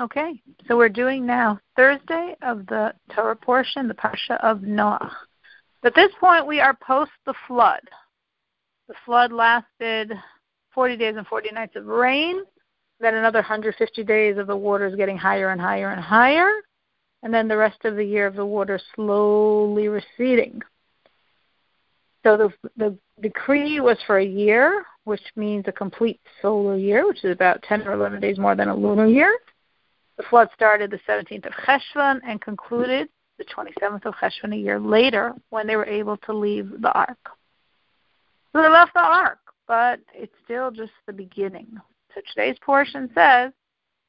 Okay, so we're doing now Thursday of the Torah portion, the Parsha of Noah. At this point, we are post the flood. The flood lasted 40 days and 40 nights of rain, then another 150 days of the waters getting higher and higher and higher, and then the rest of the year of the water slowly receding. So the, the decree was for a year, which means a complete solar year, which is about 10 or 11 days more than a lunar year. The flood started the 17th of Cheshvan and concluded the 27th of Cheshvan a year later when they were able to leave the ark. So they left the ark, but it's still just the beginning. So today's portion says,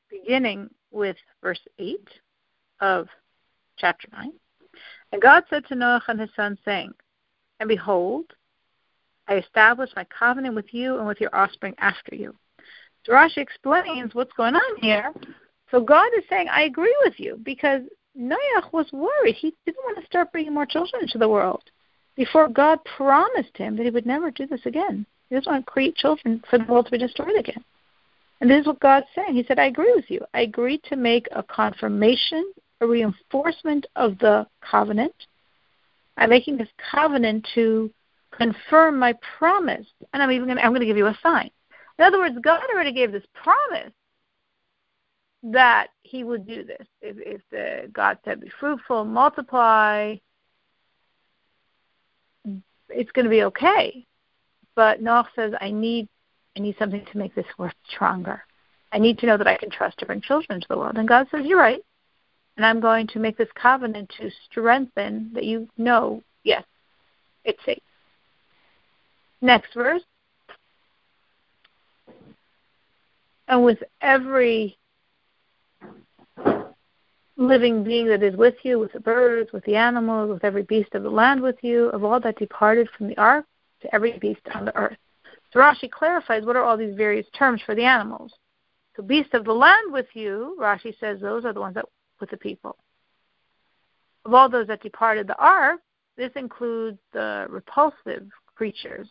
beginning with verse 8 of chapter 9, and God said to Noah and his son, saying, And behold, I establish my covenant with you and with your offspring after you. So Rashi explains what's going on here. So God is saying, I agree with you because Noach was worried. He didn't want to start bringing more children into the world before God promised him that he would never do this again. He doesn't want to create children for the world to be destroyed again. And this is what God's saying. He said, I agree with you. I agree to make a confirmation, a reinforcement of the covenant. I'm making this covenant to confirm my promise, and I'm even going to, I'm going to give you a sign. In other words, God already gave this promise that He would do this. If, if the, God said, "Be fruitful, multiply," it's going to be okay. But Noach says, "I need, I need something to make this work stronger. I need to know that I can trust to bring children into the world." And God says, "You're right." And I'm going to make this covenant to strengthen that you know, yes, it's safe. Next verse. And with every living being that is with you, with the birds, with the animals, with every beast of the land with you, of all that departed from the ark, to every beast on the earth. So Rashi clarifies what are all these various terms for the animals. So beast of the land with you, Rashi says those are the ones that with the people. Of all those that departed the ark, this includes the repulsive creatures,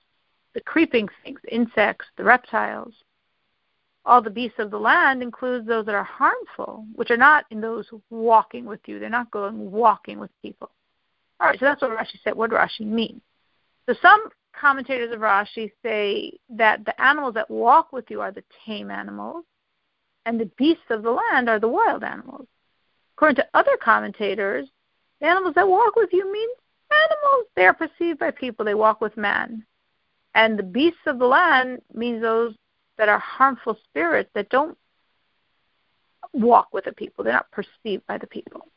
the creeping things, insects, the reptiles. All the beasts of the land includes those that are harmful, which are not in those walking with you. They're not going walking with people. All right, so that's what Rashi said. What Rashi mean? So some commentators of Rashi say that the animals that walk with you are the tame animals, and the beasts of the land are the wild animals. According to other commentators, the animals that walk with you mean animals. They are perceived by people. They walk with man. And the beasts of the land means those that are harmful spirits that don't walk with the people. They're not perceived by the people.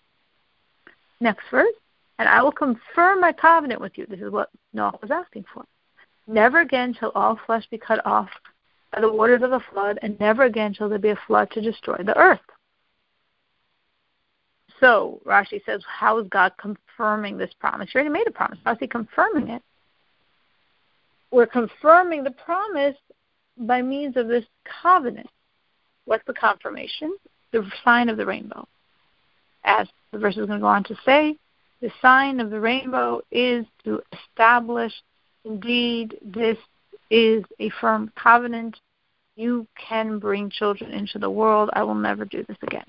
Next verse. And I will confirm my covenant with you. This is what Noah was asking for. Never again shall all flesh be cut off by the waters of the flood, and never again shall there be a flood to destroy the earth. So Rashi says, how is God confirming this promise? He already made a promise. How is he confirming it? we're confirming the promise by means of this covenant. What's the confirmation? The sign of the rainbow. As the verse is going to go on to say, the sign of the rainbow is to establish indeed this is a firm covenant. You can bring children into the world. I will never do this again.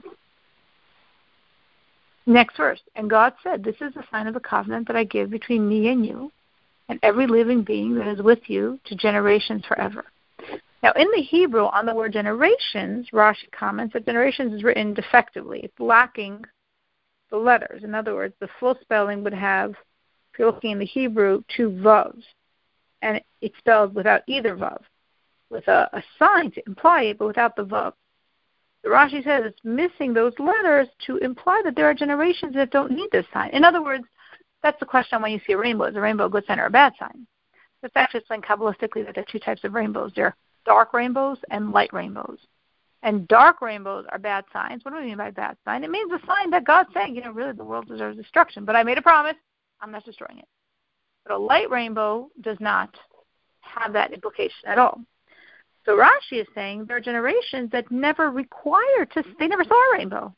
Next verse. And God said, This is the sign of the covenant that I give between me and you and every living being that is with you to generations forever. Now, in the Hebrew, on the word generations, Rashi comments that generations is written defectively. It's lacking the letters. In other words, the full spelling would have, if you're looking in the Hebrew, two vavs. And it's spelled without either vav, with a, a sign to imply it, but without the vav. The Rashi says it's missing those letters to imply that there are generations that don't need this sign. In other words, that's the question when you see a rainbow. Is a rainbow a good sign or a bad sign? It's actually explained Kabbalistically that there are two types of rainbows. There are dark rainbows and light rainbows. And dark rainbows are bad signs. What do we mean by bad sign? It means a sign that God's saying, you know, really the world deserves destruction. But I made a promise. I'm not destroying it. But a light rainbow does not have that implication at all. So Rashi is saying there are generations that never require to, they never saw a rainbow.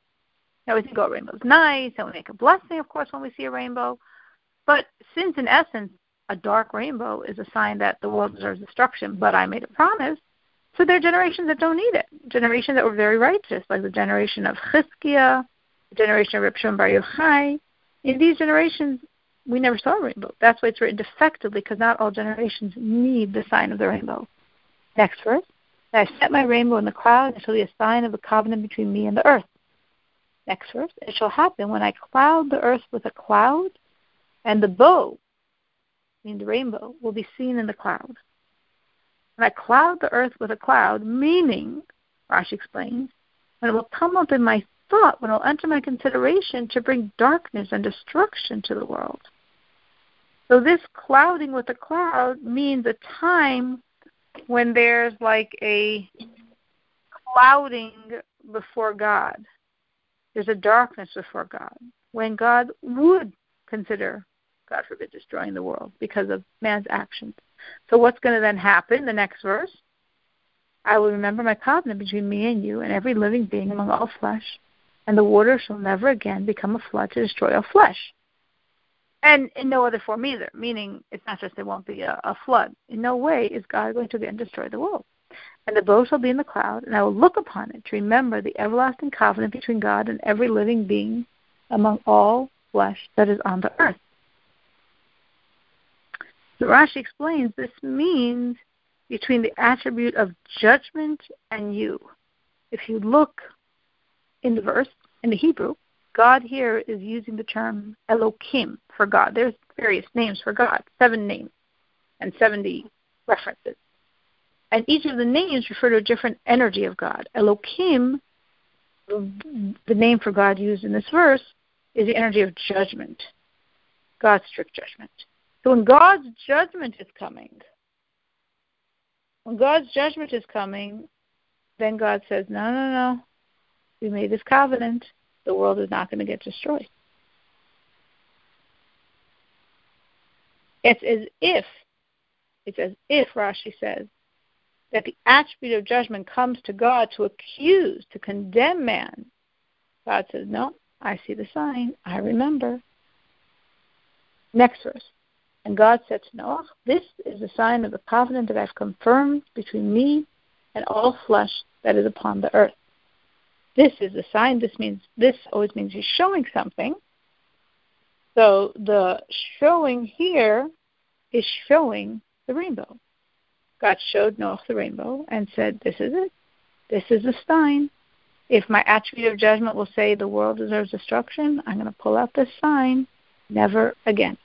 Now we think, oh, rainbow's nice, and we make a blessing, of course, when we see a rainbow. But since, in essence, a dark rainbow is a sign that the world deserves destruction, but I made a promise, So there are generations that don't need it. Generations that were very righteous, like the generation of Chizkiah, the generation of Reb Shimon Bar Yochai. In these generations, we never saw a rainbow. That's why it's written defectively, because not all generations need the sign of the rainbow. Next verse. I set my rainbow in the cloud, and it shall be a sign of the covenant between me and the earth. Next verse. It shall happen when I cloud the earth with a cloud, and the bow, meaning the rainbow, will be seen in the cloud. And I cloud the earth with a cloud, meaning, Rashi explains, when it will come up in my thought, when it will enter my consideration to bring darkness and destruction to the world. So this clouding with a cloud means a time when there's like a clouding before God. There's a darkness before God. When God would consider, God forbid, destroying the world because of man's actions. So what's going to then happen? The next verse. I will remember my covenant between me and you and every living being among all flesh, and the water shall never again become a flood to destroy all flesh and in no other form either. Meaning, it's not just there won't be a, a flood. In no way is God going to again destroy the world. And the bow shall be in the cloud, and I will look upon it to remember the everlasting covenant between God and every living being among all flesh that is on the earth. So Rashi explains this means between the attribute of judgment and you. If you look in the verse, in the Hebrew, God here is using the term Elokim for God. There's various names for God, seven names and 70 references. And each of the names refer to a different energy of God. Elokim, the name for God used in this verse, is the energy of judgment, God's strict judgment. So when God's judgment is coming, when God's judgment is coming, then God says, no, no, no. We made this covenant the world is not going to get destroyed. It's as if, it's as if, Rashi says, that the attribute of judgment comes to God to accuse, to condemn man. God says, No, I see the sign. I remember. Next verse. And God said to Noah, This is the sign of the covenant that I've confirmed between me and all flesh that is upon the earth. This is a sign. This means this always means he's showing something. So the showing here is showing the rainbow. God showed Noah the rainbow and said, This is it. This is the sign. If my attribute of judgment will say the world deserves destruction, I'm going to pull out this sign. Never again.